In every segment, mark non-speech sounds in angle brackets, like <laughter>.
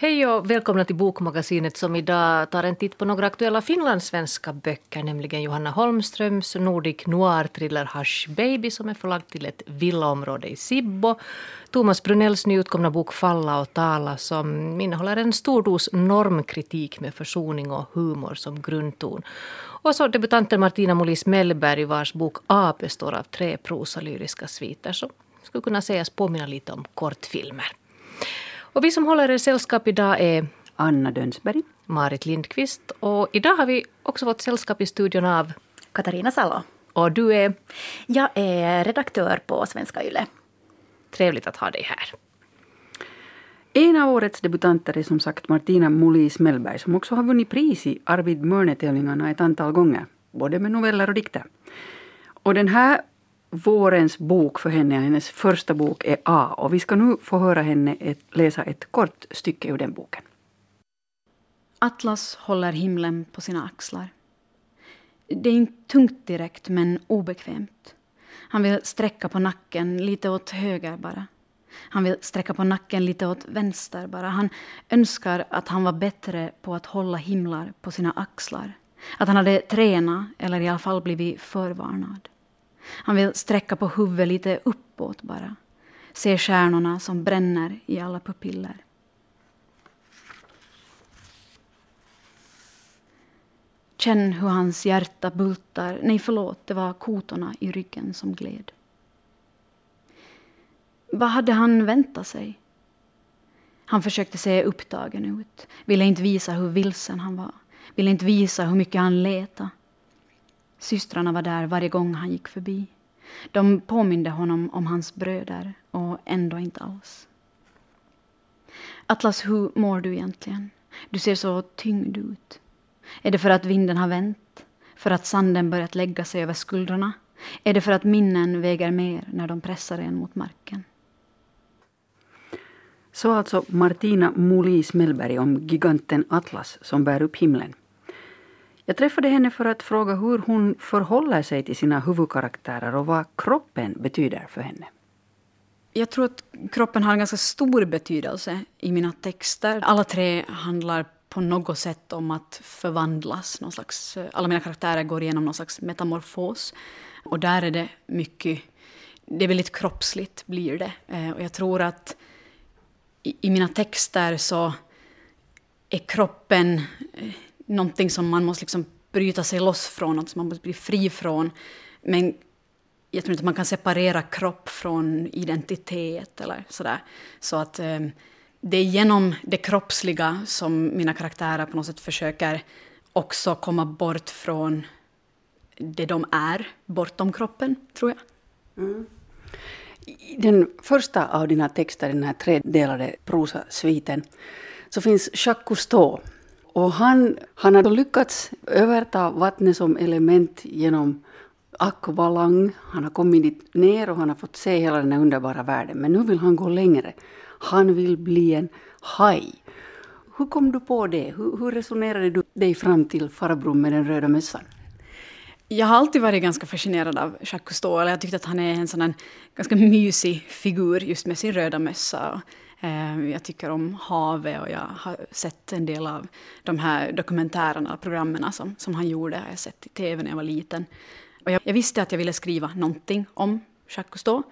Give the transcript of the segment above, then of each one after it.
Hej och välkomna till Bokmagasinet som idag tar en titt på några aktuella finlandssvenska böcker, nämligen Johanna Holmströms Nordic noir-thriller Hush Baby som är förlagd till ett villaområde i Sibbo. Thomas Brunells nyutkomna bok Falla och tala som innehåller en stor dos normkritik med försoning och humor som grundton. Och så debutanten Martina Molis Mellberg vars bok A består av tre prosalyriska sviter som skulle kunna sägas påminna lite om kortfilmer. Och vi som håller er sällskap idag är Anna Dönsberg. Marit Lindqvist. Och idag har vi också fått sällskap i studion av Katarina Salo. Och du är? Jag är redaktör på Svenska Yle. Trevligt att ha dig här. En av årets debutanter är som sagt Martina Molis Mellberg som också har vunnit pris i Arvid Mörne-tävlingarna ett antal gånger, både med noveller och dikter. Och den här vårens bok för henne, hennes första bok, är A. Och vi ska nu få höra henne ett, läsa ett kort stycke ur den boken. Atlas håller himlen på sina axlar. Det är inte tungt direkt, men obekvämt. Han vill sträcka på nacken lite åt höger bara. Han vill sträcka på nacken lite åt vänster bara. Han önskar att han var bättre på att hålla himlar på sina axlar. Att han hade tränat, eller i alla fall blivit förvarnad. Han vill sträcka på huvudet lite uppåt bara. Se stjärnorna som bränner i alla pupiller. Känn hur hans hjärta bultar. Nej, förlåt, det var kotorna i ryggen som gled. Vad hade han väntat sig? Han försökte se upptagen ut, ville inte visa hur vilsen han var, ville inte visa hur mycket han letade. Systrarna var där varje gång han gick förbi. De påminde honom om hans bröder och ändå inte alls. Atlas, hur mår du egentligen? Du ser så tyngd ut. Är det för att vinden har vänt? För att sanden börjat lägga sig över skuldrorna? Är det för att minnen väger mer när de pressar en mot marken? Så alltså Martina Molis Mellberg om giganten Atlas som bär upp himlen. Jag träffade henne för att fråga hur hon förhåller sig till sina huvudkaraktärer och vad kroppen betyder för henne. Jag tror att kroppen har en ganska stor betydelse i mina texter. Alla tre handlar på något sätt om att förvandlas. Någon slags, eh, alla mina karaktärer går igenom någon slags metamorfos. Och där är det mycket, det är väldigt kroppsligt blir det. Eh, och jag tror att i, i mina texter så är kroppen eh, någonting som man måste liksom bryta sig loss från, något som man måste bli fri från. Men jag tror inte man kan separera kropp från identitet eller sådär. Så att eh, det är genom det kroppsliga som mina karaktärer på något sätt försöker också komma bort från det de är, bortom kroppen, tror jag. Mm. Den första av dina texter, den här tredelade prosasviten, så finns Jacques Cousteau och han, han har lyckats överta vattnet som element genom akvalang. Han har kommit dit ner och han har fått se hela den här underbara världen. Men nu vill han gå längre. Han vill bli en haj. Hur kom du på det? Hur, hur resonerade du dig fram till farbrorn med den röda mössan? Jag har alltid varit ganska fascinerad av Jacques Cousteau. Jag tyckte att han är en sån ganska mysig figur just med sin röda mössa. Eh, jag tycker om havet och jag har sett en del av de här dokumentärerna, programmen som, som han gjorde, har jag sett i tv när jag var liten. Och jag, jag visste att jag ville skriva någonting om Jacques Cousteau.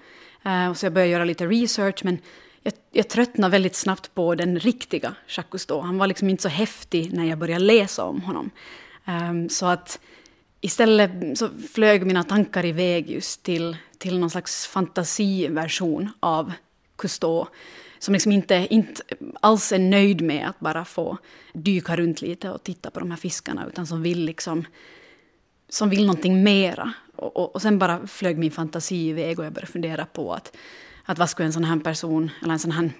Eh, så jag började göra lite research, men jag, jag tröttnade väldigt snabbt på den riktiga Jacques Cousteau. Han var liksom inte så häftig när jag började läsa om honom. Ehm, så att istället så flög mina tankar iväg just till, till någon slags fantasiversion av Cousteau som liksom inte, inte alls är nöjd med att bara få dyka runt lite och titta på de här fiskarna, utan som vill liksom som vill någonting mera. Och, och, och sen bara flög min fantasi iväg och jag började fundera på att, att vad skulle en sån här person, eller en sån här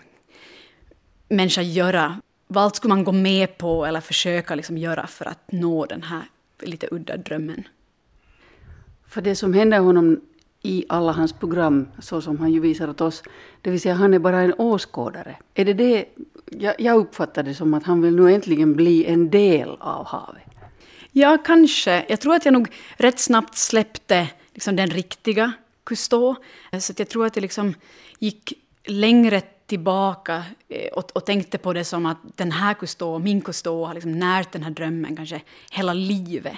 människa göra? Vad skulle man gå med på eller försöka liksom göra för att nå den här lite udda drömmen? För det som händer honom i alla hans program, så som han ju visar åt oss. Det vill säga han är bara en åskådare. Är det det, jag, jag uppfattar det som att han vill nu äntligen bli en del av havet. Ja, kanske. Jag tror att jag nog rätt snabbt släppte liksom den riktiga Cousteau. Så jag tror att jag liksom gick längre tillbaka eh, och, och, tänkte på det som att den här Cousteau, min Cousteau, har liksom närt den här drömmen kanske hela livet.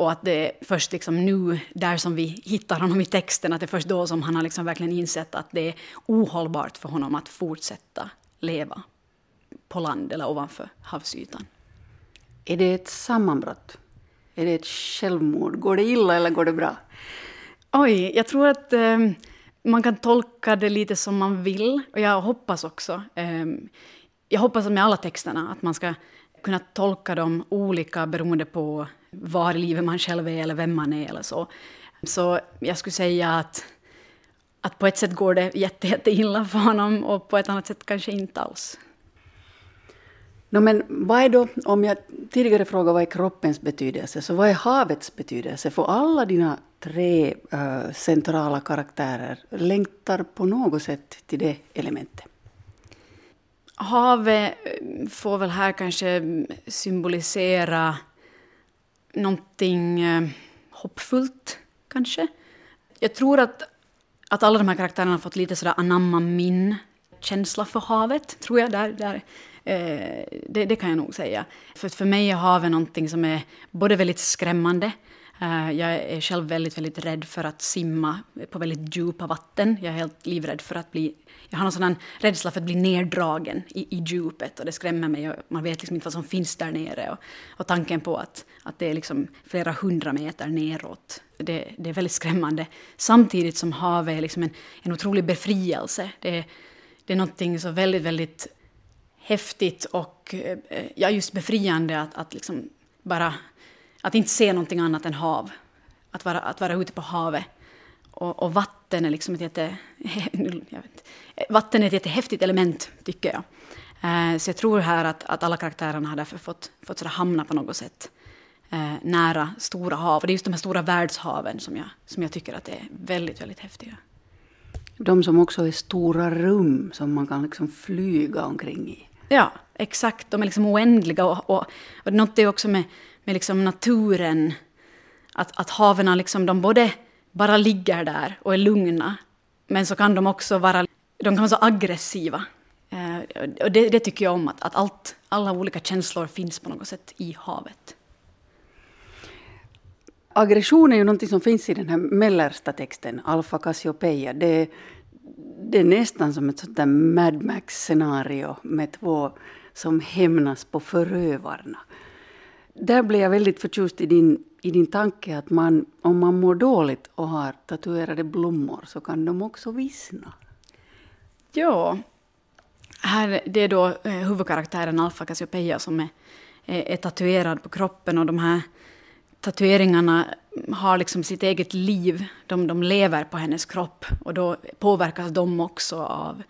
Och att det är först liksom nu, där som vi hittar honom i texten, att det är först då som han har liksom verkligen insett att det är ohållbart för honom att fortsätta leva på land eller ovanför havsytan. Är det ett sammanbrott? Är det ett självmord? Går det illa eller går det bra? Oj, jag tror att eh, man kan tolka det lite som man vill. Och jag hoppas också, eh, jag hoppas med alla texterna att man ska kunna tolka dem olika beroende på var i livet man själv är eller vem man är eller så. Så jag skulle säga att, att på ett sätt går det jätte, jätte illa för honom och på ett annat sätt kanske inte alls. No, men vad är då, om jag tidigare frågade vad är kroppens betydelse, så vad är havets betydelse? För alla dina tre uh, centrala karaktärer längtar på något sätt till det elementet. Havet får väl här kanske symbolisera någonting eh, hoppfullt, kanske. Jag tror att, att alla de här karaktärerna har fått lite sådär anamma min känsla för havet, tror jag. Där, där Eh, det, det, kan jag nog säga. För för mig är havet någonting som är både väldigt skrämmande. Eh, jag är själv väldigt, väldigt rädd för att simma på väldigt djupa vatten. Jag är helt livrädd för att bli... Jag har någon sådan rädsla för att bli neddragen i, i djupet och det skrämmer mig. Och man vet liksom inte vad som finns där nere. Och, och tanken på att, att det är liksom flera hundra meter neråt, det, det är väldigt skrämmande. Samtidigt som havet är liksom en, en otrolig befrielse. Det, det är någonting så väldigt, väldigt häftigt och eh, ja, just befriande att, att liksom bara att inte se någonting annat än hav. Att vara, att vara ute på havet. Och, och vatten är liksom ett jätte... <laughs> Vet, vatten är ett jättehäftigt element, tycker jag. Eh, så jag tror här att, att alla karaktärerna har därför fått, fått sådär hamna på något sätt eh, nära stora hav. Och det är just de här stora världshaven som jag, som jag tycker att är väldigt, väldigt häftiga. De som också är stora rum som man kan liksom flyga omkring i. Ja, exakt. De är liksom oändliga. Och, och, och något är också med, med liksom naturen, att, att haven liksom, de både bara ligger där och är lugna, men så kan de också vara, de kan vara så aggressiva. Eh, och det, det, tycker jag om, att, att allt, alla olika känslor finns på något sätt i havet. Aggression är ju någonting som finns i den här mellersta texten, Alfa Cassiopeia. Det, det är nästan som ett sånt där Mad Max-scenario med två som hämnas på förövarna. Där blev jag väldigt förtjust i din, i din tanke att man, om man mår dåligt och har tatuerade blommor så kan de också vissna. Ja, här, det är då eh, huvudkaraktären Alfa Cassiopeia som är, är, är tatuerad på kroppen och de här tatueringarna har liksom sitt eget liv. De, de lever på hennes kropp och då påverkas de också av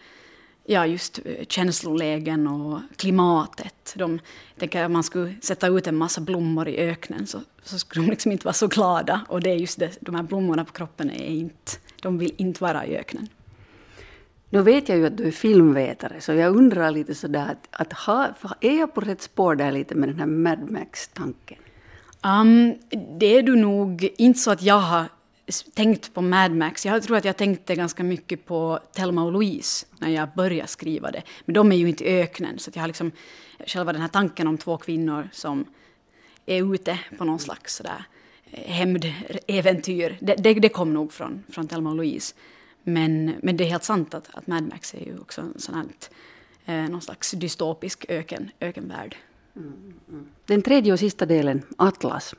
ja, just eh, känslolägen och klimatet. De tänker att man skulle sätta ut en massa blommor i öknen så, så skulle de liksom inte vara så glada. Och det är just det, de här blommorna på kroppen är inte, de vill inte vara i öknen. Nu vet jag ju att du är filmvetare, så jag undrar lite sådär att, att ha, är jag på rätt spår där lite med den här Mad Max-tanken? Um, det är du nog inte så att jag har tänkt på Mad Max. Jag tror att jag tänkte ganska mycket på Thelma och Louise när jag började skriva det. Men de är ju inte i öknen, så jag har liksom själva den här tanken om två kvinnor som är ute på någon slags sådär eh, hämndäventyr. Det, det, det, kom nog från, från Thelma och Louise. Men, men det är helt sant att, att Mad Max är ju också en sån här, eh, någon slags dystopisk öken, ökenvärld. Mm, mm. Den tredje och sista delen, Atlas.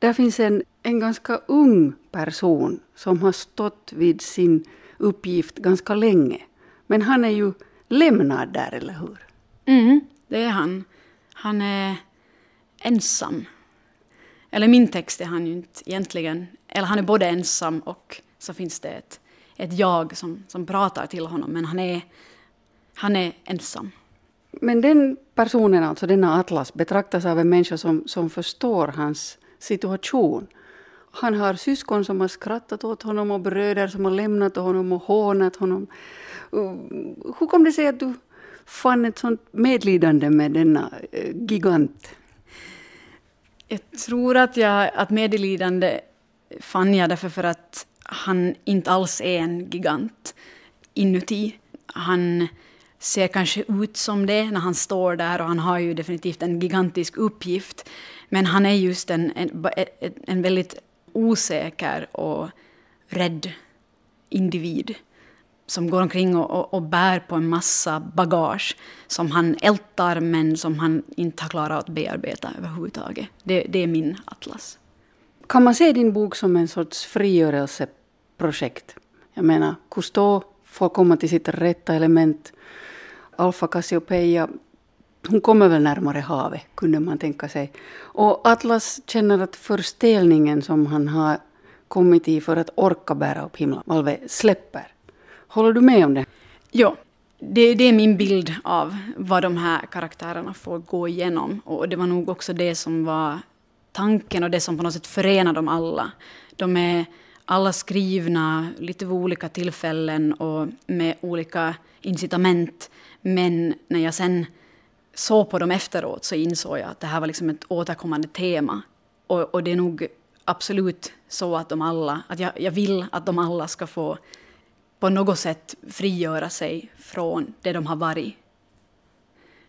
Där finns en, en ganska ung person som har stått vid sin uppgift ganska länge. Men han är ju lämnad där, eller hur? Mm, det är han. Han är ensam. Eller min text är han ju inte egentligen... Eller han är både ensam och så finns det ett, ett jag som, som pratar till honom. Men han är, han är ensam. Men den personen, alltså denna Atlas, betraktas av en människa som, som förstår hans situation. Han har syskon som har skrattat åt honom och bröder som har lämnat honom och hånat honom. Hur kom det sig att du fann ett sånt medlidande med denna eh, gigant? Jag tror att, jag, att medlidande fann jag därför för att han inte alls är en gigant inuti han ser kanske ut som det när han står där och han har ju definitivt en gigantisk uppgift. Men han är just en, en, en väldigt osäker och rädd individ som går omkring och, och, och, bär på en massa bagage som han ältar men som han inte har klarat att bearbeta överhuvudtaget. Det, det är min atlas. Kan man se din bok som en sorts frigörelseprojekt? Jag menar, Cousteau får komma till sitt rätta element. Alfa Cassiopeia, hon kommer väl närmare havet, kunde man tänka sig. Och Atlas känner att förstelningen som han har kommit i för att orka bära upp himlavalvet släpper. Håller du med om det? Ja, det, det, är min bild av vad de här karaktärerna får gå igenom. Och det var nog också det som var tanken och det som på något sätt förenar dem alla. De är alla skrivna lite vid olika tillfällen och med olika incitament. Men när jag sen såg på dem efteråt så insåg jag att det här var liksom ett återkommande tema. Och, och det är nog absolut så att de alla, att jag, jag vill att de alla ska få på något sätt frigöra sig från det de har varit.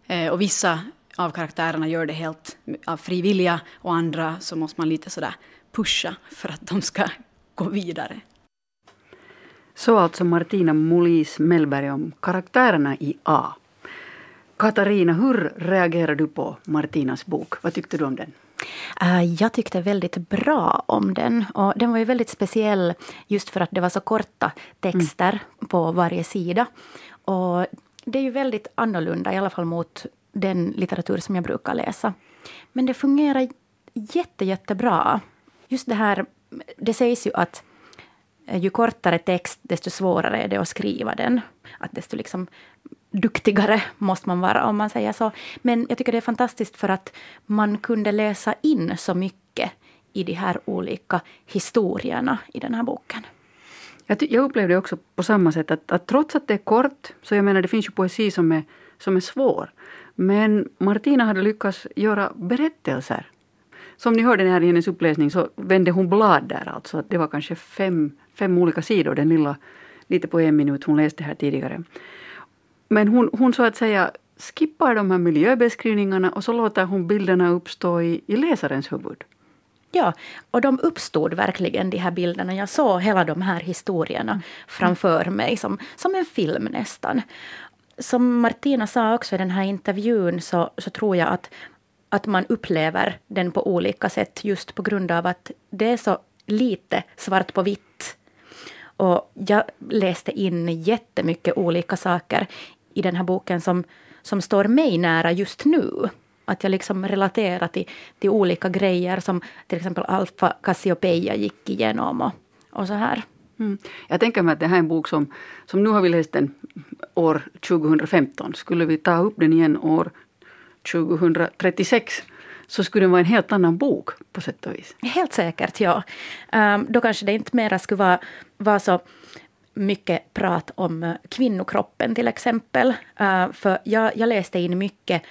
Eh, och vissa av karaktärerna gör det helt av frivilliga och andra så måste man lite sådär pusha för att de ska gå vidare. Så alltså Martina Molis Mellberg om karaktärerna i A. Katarina, hur reagerar du på Martinas bok? Vad tyckte du om den? Eh, jag tyckte väldigt bra om den. Och den var ju väldigt speciell just för att det var så korta texter mm. på varje sida. Och det är ju väldigt annorlunda, i alla fall mot den litteratur som jag brukar läsa. Men det fungerar jätte, jättebra. Just det här, det sägs ju att ju kortare text, desto svårare är det att skriva den. Att desto liksom duktigare måste man vara, om man säger så. Men jag tycker det är fantastiskt för att man kunde läsa in så mycket i de här olika historierna i den här boken. Jag, jag upplevde också på samma sätt att, att, trots att det är kort, så jag menar det finns ju poesi som är, som är svår. Men Martina hade lyckats göra berättelser. Som ni hörde här i hennes uppläsning så vände hon blad där alltså. Det var kanske fem, fem olika sidor, den lilla, lite på en minut hon läste här tidigare. Men hon, hon så att säga skippar de här miljöbeskrivningarna och så låter hon bilderna uppstå i, i läsarens huvud. Ja, och de uppstod verkligen, de här bilderna. Jag såg hela de här historierna mm. framför mig, som, som en film nästan. Som Martina sa också i den här intervjun, så, så tror jag att, att man upplever den på olika sätt, just på grund av att det är så lite svart på vitt. Och jag läste in jättemycket olika saker i den här boken som, som står mig nära just nu. Att jag liksom relaterar till, till olika grejer som till exempel Alfa Cassiopeia gick igenom och, och så här. Mm. Jag tänker mig att det här är en bok som, som nu har vi läst den år 2015. Skulle vi ta upp den igen år 2036 så skulle den vara en helt annan bok på sätt och vis. Helt säkert, ja. Um, då kanske det inte mera skulle vara, vara så mycket prat om eh, kvinnokroppen till exempel. Eh, för jag, jag läste in mycket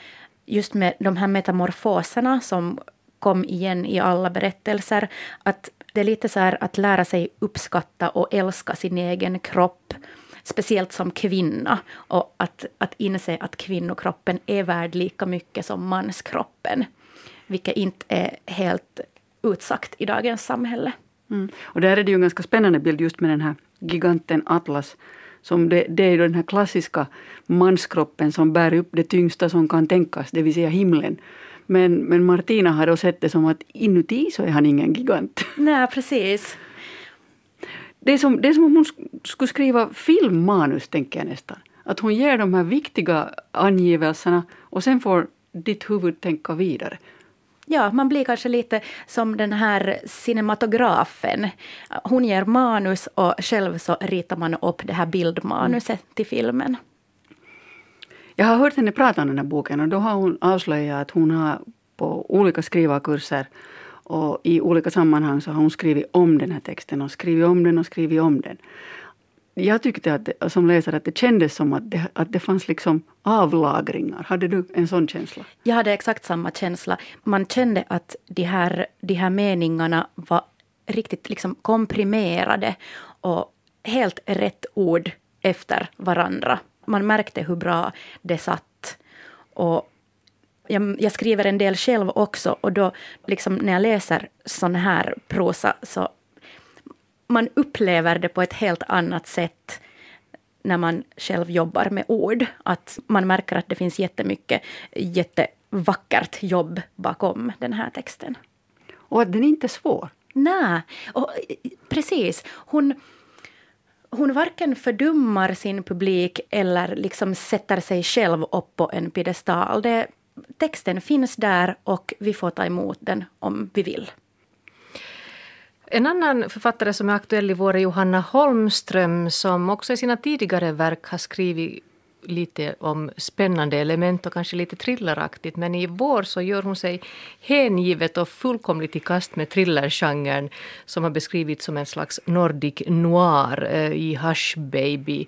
just med de här metamorfoserna som kom igen i alla berättelser. Att det är lite så här att lära sig uppskatta och älska sin egen kropp. Speciellt som kvinna. Och att, att inse att kvinnokroppen är värd lika mycket som manskroppen. Vilket inte är helt utsagt i dagens samhälle. Mm. Och där är det ju en ganska spännande bild just med den här giganten Atlas. Som det, det är den här klassiska manskroppen som bär upp det tyngsta som kan tänkas, det vill säga himlen. Men, men Martina har då sett det som att inuti så är han ingen gigant. <laughs> Nej, precis. Det är, som, det är som om hon skulle skriva filmmanus, tänker jag nästan. Att hon ger de här viktiga angivelserna och sen får ditt huvud tänka vidare. Ja, man blir kanske lite som den här cinematografen. Hon ger manus och själv så ritar man upp det här bildmanuset mm. till filmen. Jag har hört henne prata om den här boken och då har hon avslöjat att hon har på olika skrivarkurser och i olika sammanhang så har hon skrivit om den här texten och skrivit om den och skrivit om den jag tyckte att det, som läsare att det kändes som att det, att det fanns liksom avlagringar. Hade du en sån känsla? Jag hade exakt samma känsla. Man kände att de här, de här meningarna var riktigt liksom komprimerade och helt rätt ord efter varandra. man märkte hur bra det satt. Och jag, jag, skriver en del själv också och då liksom när jag läser sån här prosa så man upplever det på ett helt annat sätt när man själv jobbar med ord. Att man märker att det finns jättemycket jättevackert jobb bakom den här texten. Och att den inte är svår. Nej, och, precis. Hon, hon varken fördummar sin publik eller liksom sätter sig själv upp på en piedestal. Det, texten finns där och vi får ta emot den om vi vill. En annan författare som är aktuell i vår är Johanna Holmström som också i sina tidigare verk har skrivit lite om spännande element och kanske lite thrilleraktigt. Men i vår så gör hon sig hängivet och fullkomligt i kast med thrillergenren som har beskrivits som en slags Nordic noir eh, i Hush Baby.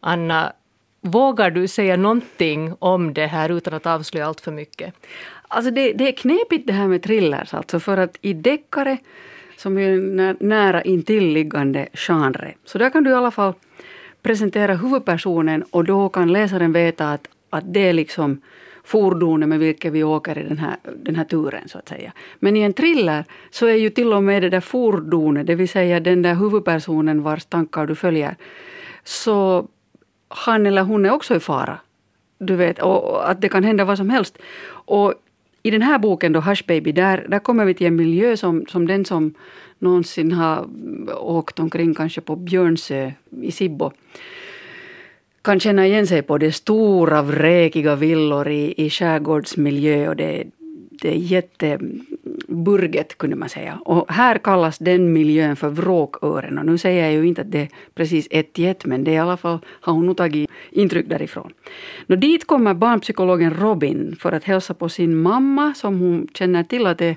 Anna, vågar du säga någonting om det här utan att avslöja allt för mycket? Alltså det, det är knepigt det här med thrillers alltså för att i deckare som är en nära intilliggande genre. Så där kan du i alla fall presentera huvudpersonen och då kan läsaren veta att, att det är liksom fordonet med vilket vi åker i den här, den här turen så att säga. Men i en thriller så är ju till och med det där fordonet, det vill säga den där huvudpersonen vars tankar du följer, så han eller hon är också i fara. Du vet, och att det kan hända vad som helst. Och i den här boken då, Hush Baby, där, där kommer vi till en miljö som, som den som någonsin har åkt omkring kanske på Björnsö i Sibbo kan känna igen sig på. Det är stora vräkiga villor i, i skärgårdsmiljö och det, det är burget, kunde man säga. Och här kallas den miljön för Vråkören. Och nu säger jag ju inte att det är precis ett i ett men det är i alla fall har hon nog tagit intryck därifrån. Nå, dit kommer barnpsykologen Robin för att hälsa på sin mamma som hon känner till att det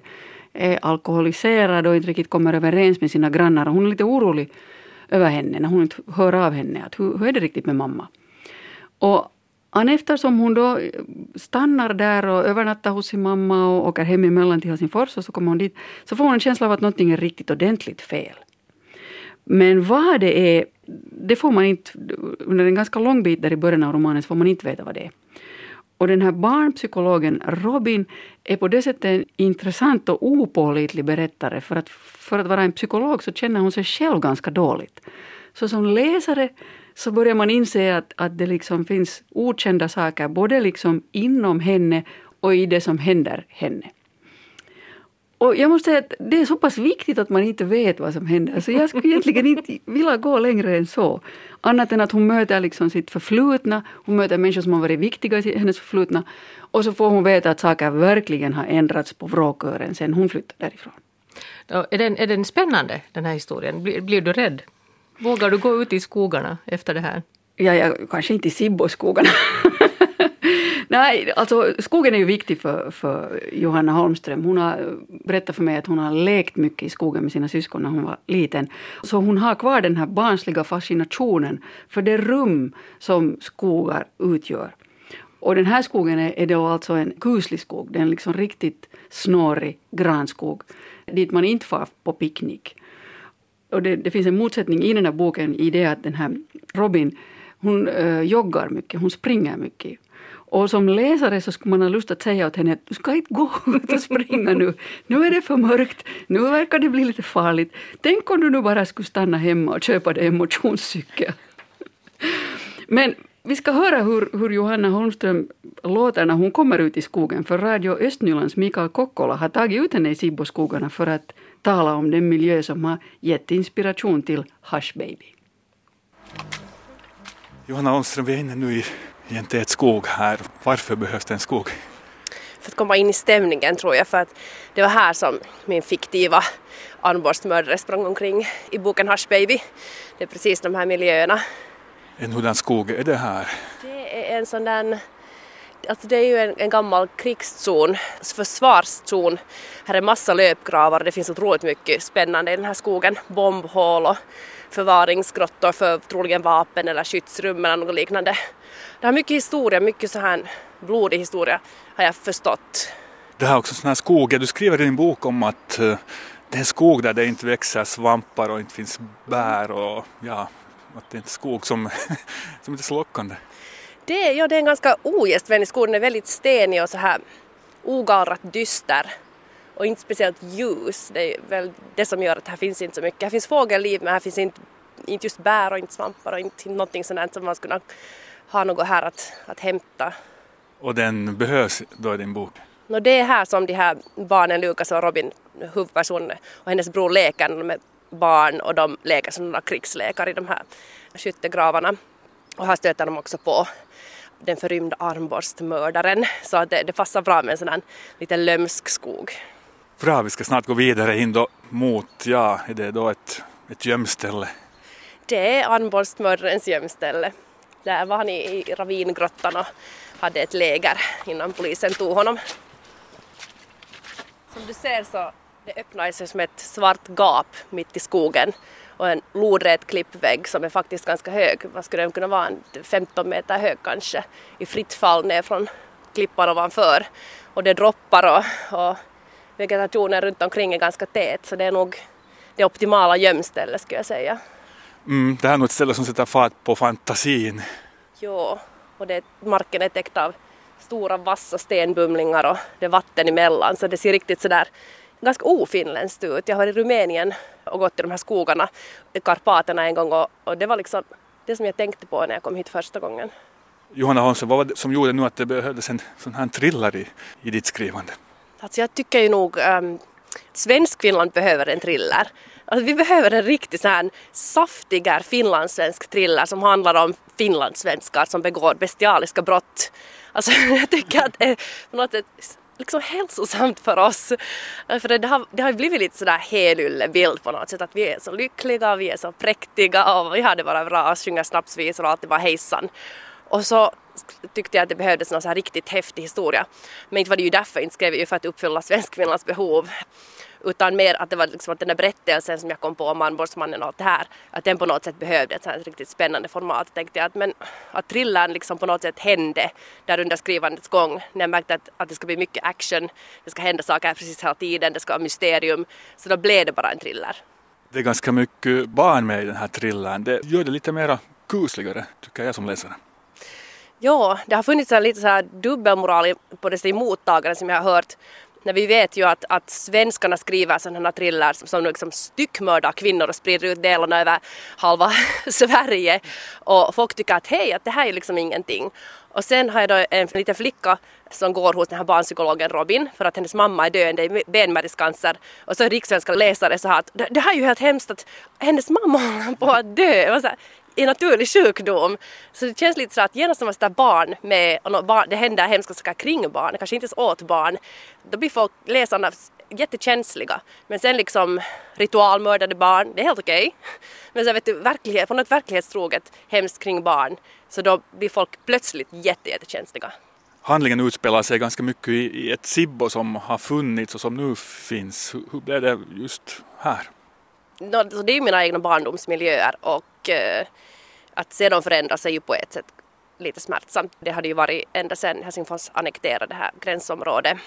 är alkoholiserad och inte riktigt kommer överens med sina grannar. Hon är lite orolig över henne när hon inte hör av henne. Att hur, hur är det riktigt med mamma? Och eftersom hon då eh, stannar där och övernattar hos sin mamma och åker hem emellan till Helsingfors och så kommer hon dit, så får hon en känsla av att någonting är riktigt ordentligt fel. Men vad det är, det får man inte, under en ganska lång bit där i början av romanen så får man inte veta vad det är. Och den här barnpsykologen Robin är på det sättet en intressant och opålitlig berättare för att för att vara en psykolog så känner hon sig själv ganska dåligt. Så som läsare så börjar man inse att, att det liksom finns okända saker både liksom inom henne och i det som händer henne. Och jag måste säga att det är så pass viktigt att man inte vet vad som händer, så jag skulle egentligen inte vilja gå längre än så. Annat än att hon möter liksom sitt förflutna, hon möter människor som har varit viktiga i hennes förflutna och så får hon veta att saker verkligen har ändrats på Vråkören sen hon flyttade därifrån. Är den, är den spännande, den här historien? Blir, blir du rädd? Vågar du gå ut i skogarna efter det här? Ja, ja kanske inte i Sibboskogarna. <laughs> Nej, alltså skogen är ju viktig för, för Johanna Holmström. Hon har berättat för mig att hon har lekt mycket i skogen med sina syskon när hon var liten. Så hon har kvar den här barnsliga fascinationen för det rum som skogar utgör. Och den här skogen är, är då alltså en kuslig skog. Det är en liksom riktigt snårig granskog dit man inte far på picknick. Och det, det, finns en motsättning i den här boken i det att den här Robin hon äh, joggar mycket, hon springer mycket. Och som läsare så skulle man ha lust att säga åt henne att du ska inte gå ut och springa nu. Nu är det för mörkt, nu verkar det bli lite farligt. Tänk om du nu bara skulle stanna hemma och köpa dig en motionscykel. Men vi ska höra hur, hur Johanna Holmström låter när hon kommer ut i skogen, för Radio Östnylands Mikael Kokkola har tagit ut henne i Sibboskogarna för att tala om den miljö som har gett inspiration till Hush Baby. Johanna Holmström, vi är inne nu i, i en tät skog här. Varför behövs det en skog? För att komma in i stämningen tror jag, för att det var här som min fiktiva armborstmördare sprang omkring i boken Hush Baby. Det är precis de här miljöerna en hurdan skog är det här? Det är en sån där Alltså det är ju en, en gammal krigszon, försvarszon. Här är massa löpgravar det finns otroligt mycket spännande i den här skogen. Bombhål och förvaringsgrottor för troligen vapen eller skyddsrum eller något liknande. Det har mycket historia, mycket så här blodig historia har jag förstått. Det här är också sån här skog, du skriver i din bok om att eh, det är en skog där det inte växer svampar och inte finns bär och ja, att det är en skog som, <laughs> som inte är så lockande. Det, ja, det är en ganska ogästvänlig skog. Den är väldigt stenig och så här ogallrat dyster och inte speciellt ljus. Det är väl det som gör att här finns inte så mycket. Här finns fågelliv men här finns inte, inte just bär och inte svampar och inte, någonting sådant som man skulle ha något här att, att hämta. Och den behövs då i din bok? No, det är här som de här barnen, Lukas och Robin, huvudpersonen och hennes bror leker är barn och de leker som några krigslekar i de här skyttegravarna. Och här stöter de också på den förrymda armborstmördaren så att det, det passar bra med en sån här lite lömsk skog. Bra, vi ska snart gå vidare in då mot, ja, är det då ett, ett gömställe? Det är armborstmördarens gömställe. Där var han i, i ravingrottan och hade ett läger innan polisen tog honom. Som du ser så det öppnar sig som ett svart gap mitt i skogen och en lodrät klippvägg som är faktiskt ganska hög. Vad skulle den kunna vara? 15 meter hög kanske i fritt fall ner från klippan ovanför. Och det droppar och, och vegetationen runt omkring är ganska tät så det är nog det optimala gömstället skulle jag säga. Mm, det här är nog ett ställe som sätter fart på fantasin. Jo, och det, marken är täckt av stora vassa stenbumlingar och det är vatten emellan så det ser riktigt sådär ganska ofinländskt ut. Jag har varit i Rumänien och gått i de här skogarna, Karpaterna en gång och, och, det var liksom det som jag tänkte på när jag kom hit första gången. Johanna Hansson, vad var det som gjorde nu att det behövdes en sån här thriller i, i ditt skrivande? Alltså jag tycker ju nog um, Svensk-Finland behöver en thriller. Alltså vi behöver en riktigt så här saftigare finlandssvensk thriller som handlar om finlandssvenskar som begår bestialiska brott. Alltså <laughs> jag tycker att är på något sätt liksom hälsosamt för oss. Eh, för det har, det har blivit lite sådär helyllebild på något sätt att vi är så lyckliga, vi är så präktiga och vi har det bara bra och sjunger snapsvisor och alltid bara hejsan. Och så tyckte jag att det behövdes någon så här riktigt häftig historia. Men inte var det ju därför, inte skrev jag ju för att uppfylla Svenskfinlands behov. Utan mer att det var liksom att den där berättelsen som jag kom på om Malmborgsmannen och allt det här, att den på något sätt behövde ett sånt riktigt spännande format. Tänkte jag att, men att thrillern liksom på något sätt hände där under skrivandets gång. När jag märkte att, att det ska bli mycket action, det ska hända saker precis hela tiden, det ska vara mysterium. Så då blev det bara en thriller. Det är ganska mycket barn med i den här thrillern. Det gör det lite mer kusligare, tycker jag som läsare. Ja, det har funnits en lite så här dubbelmoral på dessa mottagare som jag har hört. När vi vet ju att, att svenskarna skriver sådana thrillers som, som liksom styckmördar kvinnor och sprider ut delarna över halva <laughs> Sverige. Och folk tycker att hej, att det här är liksom ingenting. Och sen har jag då en liten flicka som går hos den här barnpsykologen Robin för att hennes mamma är döende i benmärgscancer. Och så är rikssvenska läsare så här att det, det här är ju helt hemskt att hennes mamma <laughs> håller på att dö. Och så här, i naturlig sjukdom. Så det känns lite så att genast när man sätter barn med, och barn, det händer hemska saker kring barn, kanske inte ens åt barn, då blir folk, läsarna jättekänsliga. Men sen liksom ritualmördade barn, det är helt okej. Okay. Men så vet du, verklighet, på något verklighetstroget hemskt kring barn, så då blir folk plötsligt jätte, jättekänsliga. Handlingen utspelar sig ganska mycket i, ett Sibbo som har funnits och som nu finns. Hur, blev det just här? No, det är ju mina egna barndomsmiljöer och Eh, att se dem förändras är ju på ett sätt lite smärtsamt. Det hade ju varit ända sedan Helsingfors annekterade det här gränsområdet.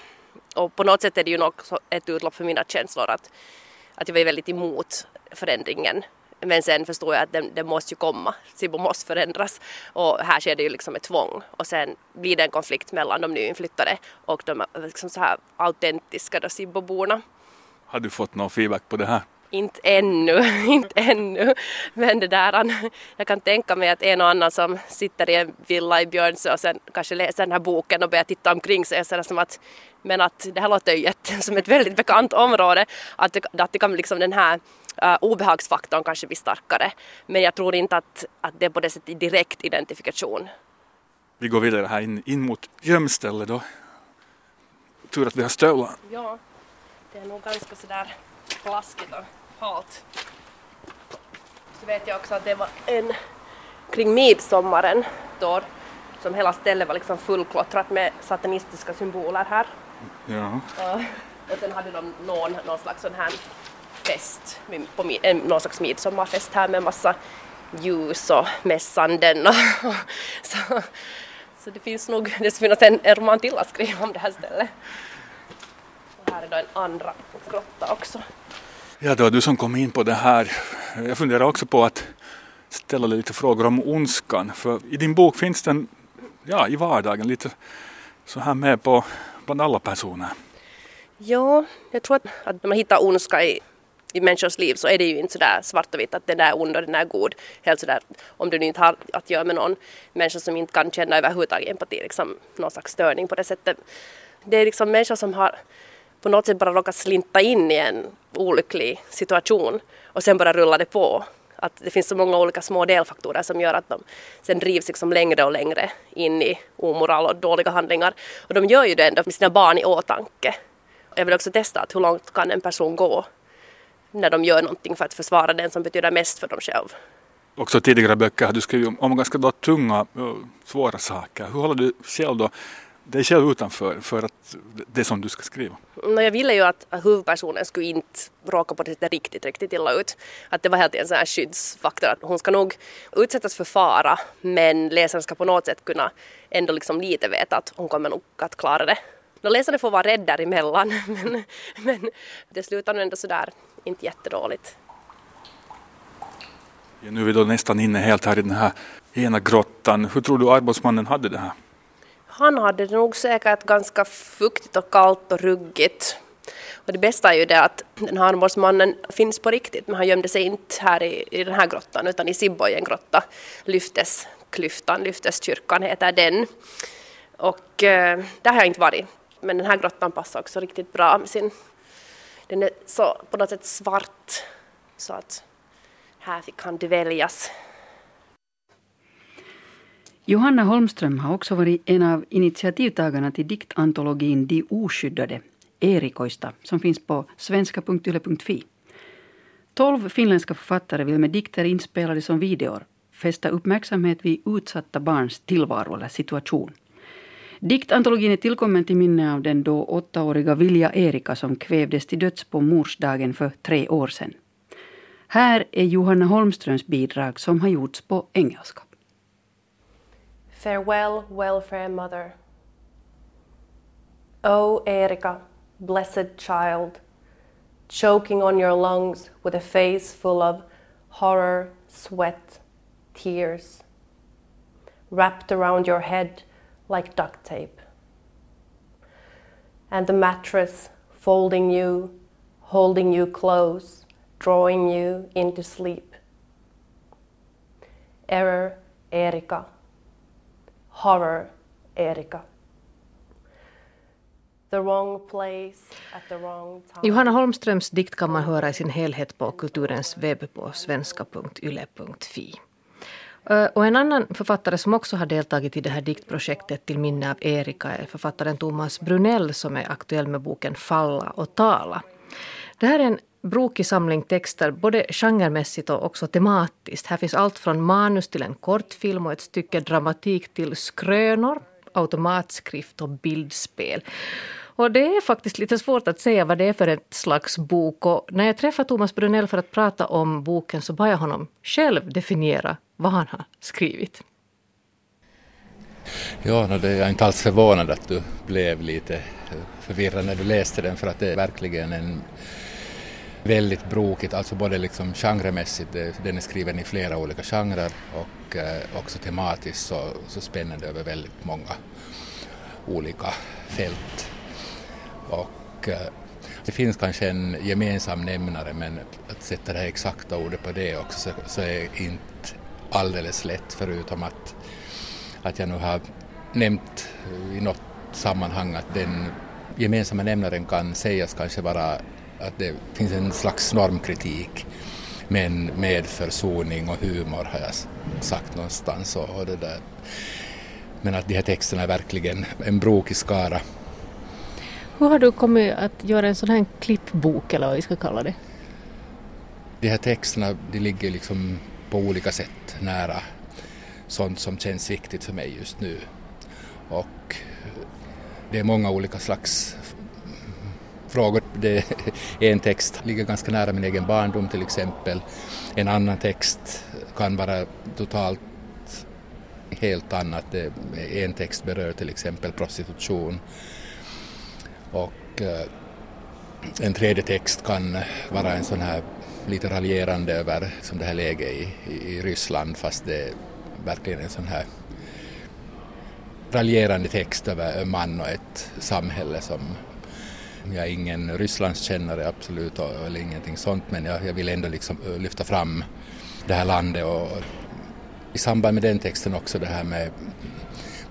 Och på något sätt är det ju också ett utlopp för mina känslor att, att jag var väldigt emot förändringen. Men sen förstår jag att den, den måste ju komma, Sibbo måste förändras. Och här sker det ju liksom ett tvång och sen blir det en konflikt mellan de nyinflyttade och de eh, liksom så här autentiska då Sibboborna. Har du fått någon feedback på det här? Inte ännu, <laughs> inte ännu. Men det där, jag kan tänka mig att en och annan som sitter i en villa i Björnsö och sen kanske läser den här boken och börjar titta omkring sig säger som att men att det här låter ju jätte, <laughs> som ett väldigt bekant område, att det, att det kan liksom den här uh, obehagsfaktorn kanske bli starkare. Men jag tror inte att, att det är på det sättet direkt identifikation. Vi går vidare här in, in mot gömstället då. Tur att vi har stövlar. Ja, det är nog ganska sådär plaskigt och halt. Så vet jag också att det var en kring midsommaren då som hela stället var liksom fullklottrat med satanistiska symboler här. Ja. Och, och sen hade de någon, någon slags sån här fest, på, en, någon slags midsommarfest här med massa ljus och mässanden och, och <laughs> så, så det finns nog, det ska finnas en, en roman till att skriva om det här stället. Och här är då en andra grotta också. Ja, det var du som kom in på det här. Jag funderar också på att ställa lite frågor om ondskan. För i din bok finns den ja, i vardagen, lite så här med på bland alla personer? Ja, jag tror att, att när man hittar ondska i, i människors liv så är det ju inte sådär svart och vitt att den där är ond och den där är god. Helt sådär om du nu inte har att göra med någon människa som inte kan känna överhuvudtaget empati, liksom någon slags störning på det sättet. Det är liksom människor som har på något sätt bara råkat slinta in i en olycklig situation och sen bara rullar det på. Att det finns så många olika små delfaktorer som gör att de sen drivs liksom längre och längre in i omoral och dåliga handlingar. Och de gör ju det ändå med sina barn i åtanke. Jag vill också testa att hur långt kan en person gå när de gör någonting för att försvara den som betyder mest för dem själv. Också tidigare böcker har du skrivit om, om ganska då tunga och svåra saker. Hur håller du själv då dig själv utanför för att det som du ska skriva? No, jag ville ju att huvudpersonen skulle inte råka på det sättet riktigt, riktigt illa ut. Att det var helt en sån här skyddsfaktor att hon ska nog utsättas för fara men läsaren ska på något sätt kunna ändå liksom lite veta att hon kommer nog att klara det. No, läsaren får vara rädd däremellan <laughs> men, men det slutar ändå sådär inte jättedåligt. Ja, nu är vi då nästan inne helt här i den här ena grottan. Hur tror du arbetsmannen hade det här? Han hade det nog säkert ganska fuktigt och kallt och ruggigt. Och det bästa är ju det att den här armbågsmannen finns på riktigt, men han gömde sig inte här i, i den här grottan, utan i Sibbojen grotta, Lyftesklyftan, Lyfteskyrkan heter den. Och eh, där har jag inte varit, men den här grottan passar också riktigt bra med sin... Den är så på något sätt svart, så att här fick han dväljas. Johanna Holmström har också varit en av initiativtagarna till diktantologin De oskyddade, Erikoista, som finns på svenska.yle.fi. Tolv finländska författare vill med dikter inspelade som videor fästa uppmärksamhet vid utsatta barns tillvaro eller situation. Diktantologin är tillkommen till minne av den då åttaåriga Vilja Erika som kvävdes till döds på morsdagen för tre år sedan. Här är Johanna Holmströms bidrag som har gjorts på engelska. Farewell, welfare mother. O Erika, blessed child, choking on your lungs with a face full of horror, sweat, tears, wrapped around your head like duct tape. And the mattress folding you, holding you close, drawing you into sleep. Error, Erika horror Erika. Johanna Holmströms dikt kan man höra i sin helhet på Kulturens webb på svenska.yle.fi. Eh, och en annan författare som också har deltagit i det här diktprojektet till minne av Erika är författaren Thomas Brunell som är aktuell med boken Falla och tala. Det här är en brokig samling texter, både genremässigt och också tematiskt. Här finns allt från manus till en kortfilm och ett stycke dramatik till skrönor, automatskrift och bildspel. Och det är faktiskt lite svårt att säga vad det är för ett slags bok. Och när jag träffade Thomas Brunell för att prata om boken så bad jag honom själv definiera vad han har skrivit. Ja, no, det, jag är inte alls förvånad att du blev lite förvirrad när du läste den för att det är verkligen en väldigt brokigt, alltså både liksom genremässigt, den är skriven i flera olika genrer och eh, också tematiskt så, så det över väldigt många olika fält. Och eh, det finns kanske en gemensam nämnare men att sätta det här exakta ordet på det också så, så är inte alldeles lätt förutom att, att jag nu har nämnt i något sammanhang att den gemensamma nämnaren kan sägas kanske vara att det finns en slags normkritik men med försoning och humor har jag sagt någonstans. Och, det där. Men att de här texterna är verkligen en brokig skara. Hur har du kommit att göra en sån här klippbok eller vad vi ska kalla det? De här texterna de ligger liksom på olika sätt nära sånt som känns viktigt för mig just nu. Och det är många olika slags frågor. Det, <laughs> en text ligger ganska nära min egen barndom till exempel. En annan text kan vara totalt helt annat. En text berör till exempel prostitution. Och eh, en tredje text kan vara en sån här lite raljerande över som det här läget i, i Ryssland fast det är verkligen en sån här raljerande text över en man och ett samhälle som jag är ingen Rysslandskännare absolut eller ingenting sånt men jag, jag vill ändå liksom eh, lyfta fram det här landet och i samband med den texten också det här med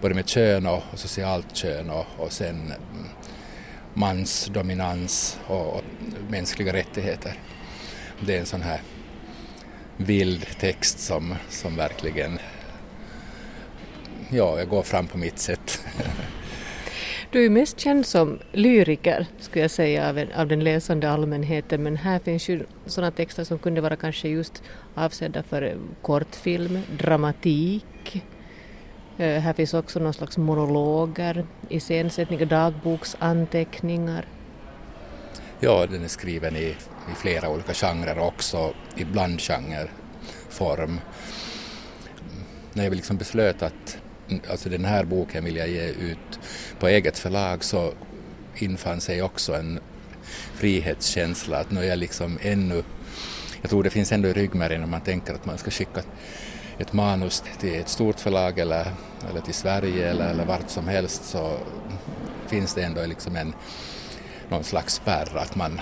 både med kön och, och socialt kön och, och sen mm, mansdominans och, och mänskliga rättigheter. Det är en sån här vild text som, som verkligen, ja, jag går fram på mitt sätt. <laughs> Du är mest känd som lyriker, skulle jag säga, av, av den läsande allmänheten, men här finns ju sådana texter som kunde vara kanske just avsedda för eh, kortfilm, dramatik. Uh, här finns också någon slags monologer, iscensättningar, dagboksanteckningar. Ja, den är skriven i, i flera olika genrer också, i blandgenreform. När jag liksom beslöt att alltså den här boken vill jag ge ut på eget förlag så infann sig också en frihetskänsla att nu är jag liksom ännu, jag tror det finns ändå i ryggmärgen när man tänker att man ska skicka ett manus till ett stort förlag eller, eller till Sverige eller, eller vart som helst så finns det ändå liksom en, någon slags spärr att man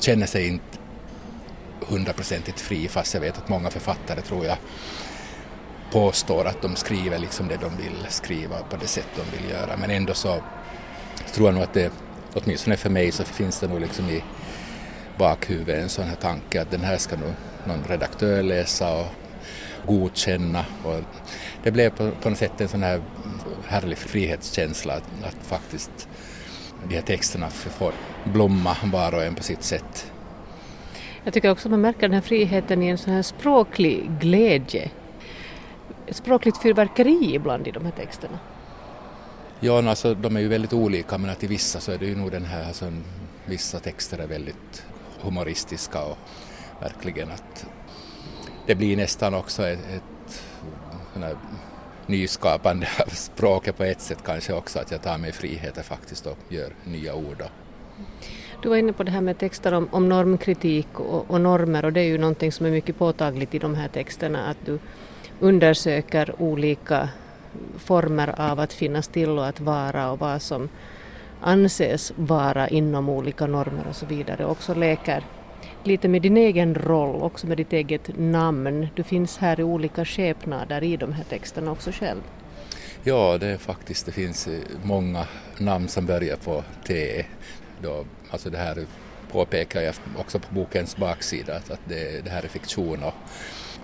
känner sig inte hundraprocentigt fri fast jag vet att många författare tror jag påstår att de skriver liksom det de vill skriva på det sätt de vill göra. Men ändå så tror jag nog att det, åtminstone för mig, så finns det nog liksom i bakhuvudet en sån här tanke att den här ska nog någon redaktör läsa och godkänna. Och det blev på, på något sätt en sån här härlig frihetskänsla att, att faktiskt de här texterna får blomma var och en på sitt sätt. Jag tycker också man märker den här friheten i en sån här språklig glädje språkligt fyrverkeri ibland i de här texterna? Ja, alltså, de är ju väldigt olika men att i vissa så är det ju nog den här, alltså, vissa texter är väldigt humoristiska och verkligen att det blir nästan också ett, ett nyskapande av språket på ett sätt kanske också att jag tar mig friheter faktiskt och gör nya ord. Du var inne på det här med texter om, om normkritik och, och, normer och det är ju någonting som är mycket påtagligt i de här texterna att du undersöker olika former av att finnas till och att vara och vad som anses vara inom olika normer och så vidare. Också leker lite med din egen roll, också med ditt eget namn. Du finns här i olika skepnader i de här texterna också själv. Ja, det är faktiskt, det finns eh, många namn som börjar på T. Då, alltså det här påpekar jag också på bokens baksida, att det, det här är fiktion och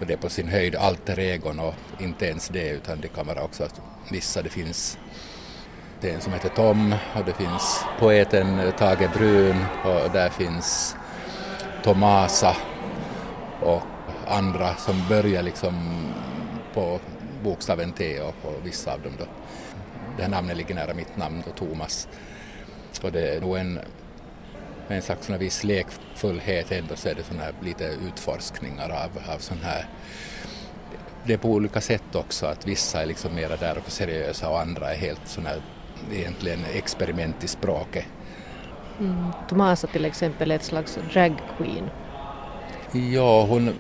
och det är på sin höjd alter egon och inte ens det utan det kan vara också att vissa, det finns det är en som heter Tom och det finns poeten Tage Brun och där finns Tomasa och andra som börjar liksom på bokstaven T och, och vissa av dem då. Det här namnet ligger nära mitt namn då, Thomas. Och det är nog en med en slags viss lekfullhet ändå så är det såna här lite utforskningar av, av sån här det är på olika sätt också att vissa är liksom mera där och seriösa och andra är helt såna här, egentligen experiment i språket. Mm. Tomasa till exempel är ett slags drag queen. Ja, hon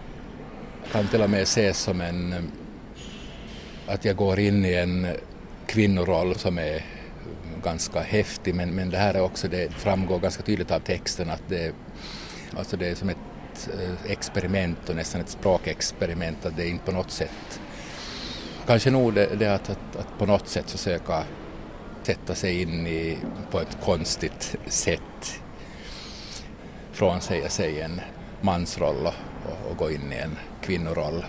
kan till och med ses som en att jag går in i en kvinnoroll som är ganska häftig men, men det här är också, det framgår ganska tydligt av texten att det, alltså det är som ett eh, experiment och nästan ett språkexperiment att det är inte på något sätt kanske nog det, det att, att, att på något sätt försöka sätta sig in i på ett konstigt sätt frånsäga sig en mansroll och, och gå in i en kvinnoroll.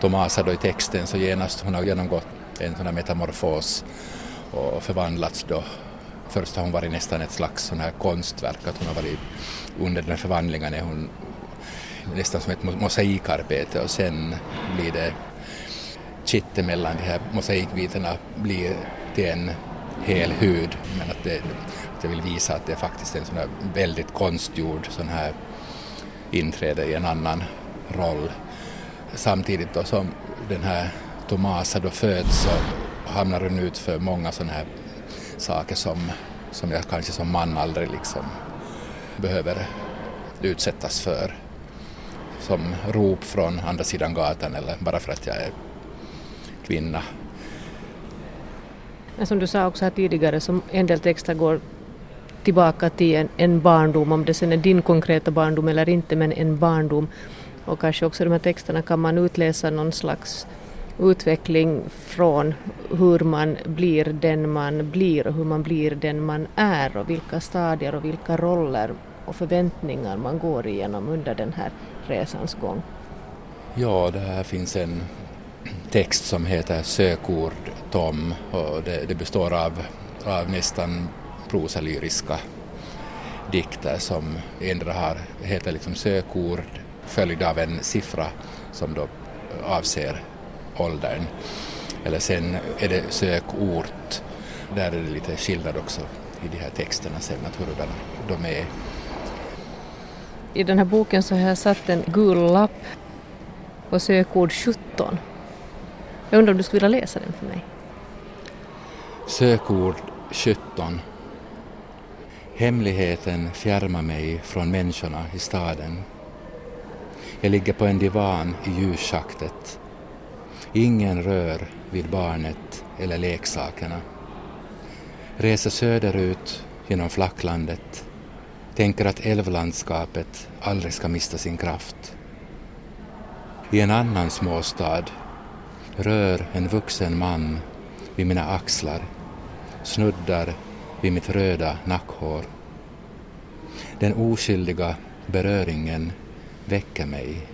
Tomasa då i texten så genast hon har genomgått en sån här metamorfos och förvandlats då. Först har hon varit nästan ett slags sån här konstverk, att hon har varit under den här förvandlingen är hon nästan som ett mosaikarbete och sen blir det kittet mellan de här mosaikbitarna blir till en hel hud men att, det, att jag vill visa att det är faktiskt en sån här väldigt konstgjord sån här inträde i en annan roll. Samtidigt då som den här Tomasa då föds så hamnar hon ut för många sådana här saker som, som jag kanske som man aldrig liksom behöver utsättas för. Som rop från andra sidan gatan eller bara för att jag är kvinna. Men som du sa också här tidigare, som en del texter går tillbaka till en, en barndom, om det sen är din konkreta barndom eller inte, men en barndom. Och kanske också de här texterna kan man utläsa någon slags utveckling från hur man blir den man blir och hur man blir den man är och vilka stadier och vilka roller och förväntningar man går igenom under den här resans gång. Ja, det här finns en text som heter Sökord Tom och det, det består av, av nästan prosalyriska dikter som ändra har, heter liksom sökord följd av en siffra som då avser åldern. Eller sen är det sökort, där är det lite skillnad också i de här texterna sen, att hurudana de är. I den här boken så har jag satt en gul lapp på sökord 17. Jag undrar om du skulle vilja läsa den för mig? Sökord 17. Hemligheten fjärmar mig från människorna i staden. Jag ligger på en divan i ljusschaktet. Ingen rör vid barnet eller leksakerna. Reser söderut genom flacklandet. Tänker att älvlandskapet aldrig ska mista sin kraft. I en annan småstad rör en vuxen man vid mina axlar, snuddar vid mitt röda nackhår. Den oskyldiga beröringen väcker mig.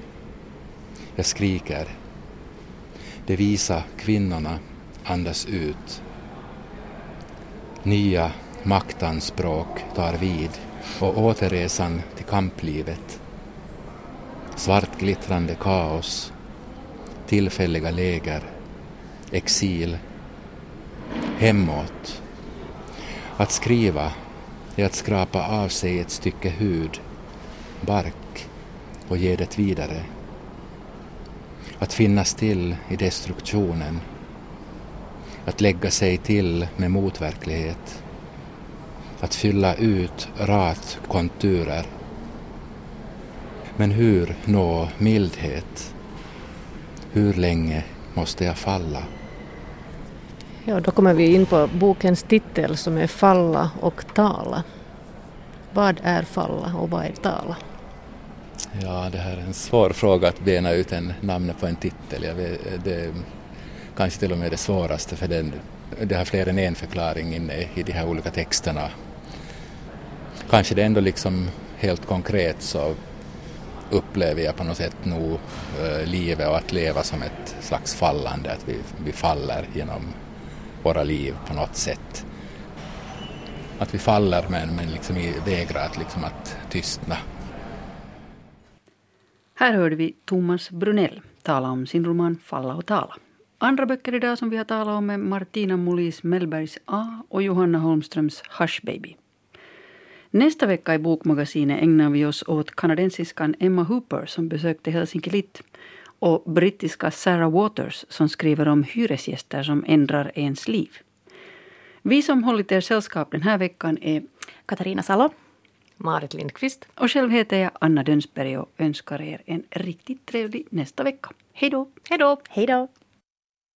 Jag skriker. De visa kvinnorna andas ut. Nya maktanspråk tar vid och återresan till kamplivet. Svartglittrande kaos, tillfälliga läger, exil, hemåt. Att skriva är att skrapa av sig ett stycke hud, bark och ge det vidare. Att finnas till i destruktionen. Att lägga sig till med motverklighet. Att fylla ut rat konturer. Men hur nå mildhet? Hur länge måste jag falla? Ja, då kommer vi in på bokens titel som är Falla och tala. Vad är falla och vad är tala? Ja, det här är en svår fråga att bena ut en namn på en titel. Jag vet, det är kanske till och med det svåraste för den, det har fler än en förklaring inne i de här olika texterna. Kanske det ändå liksom helt konkret så upplever jag på något sätt nog eh, livet och att leva som ett slags fallande, att vi, vi faller genom våra liv på något sätt. Att vi faller men, men liksom vägrar att, liksom att tystna. Här hörde vi Thomas Brunell tala om sin roman Falla och tala. Andra böcker idag som vi har talat om är Martina Molis Mellbergs A och Johanna Holmströms Hush Baby. Nästa vecka i Bokmagasinet ägnar vi oss åt kanadensiskan Emma Hooper som besökte Helsinki Litt och brittiska Sarah Waters som skriver om hyresgäster som ändrar ens liv. Vi som hållit er sällskap den här veckan är Katarina Salo. Marit Lindqvist. Och själv heter jag Anna Dönsberg och önskar er en riktigt trevlig nästa vecka. Hej då! Hej då! Hej då!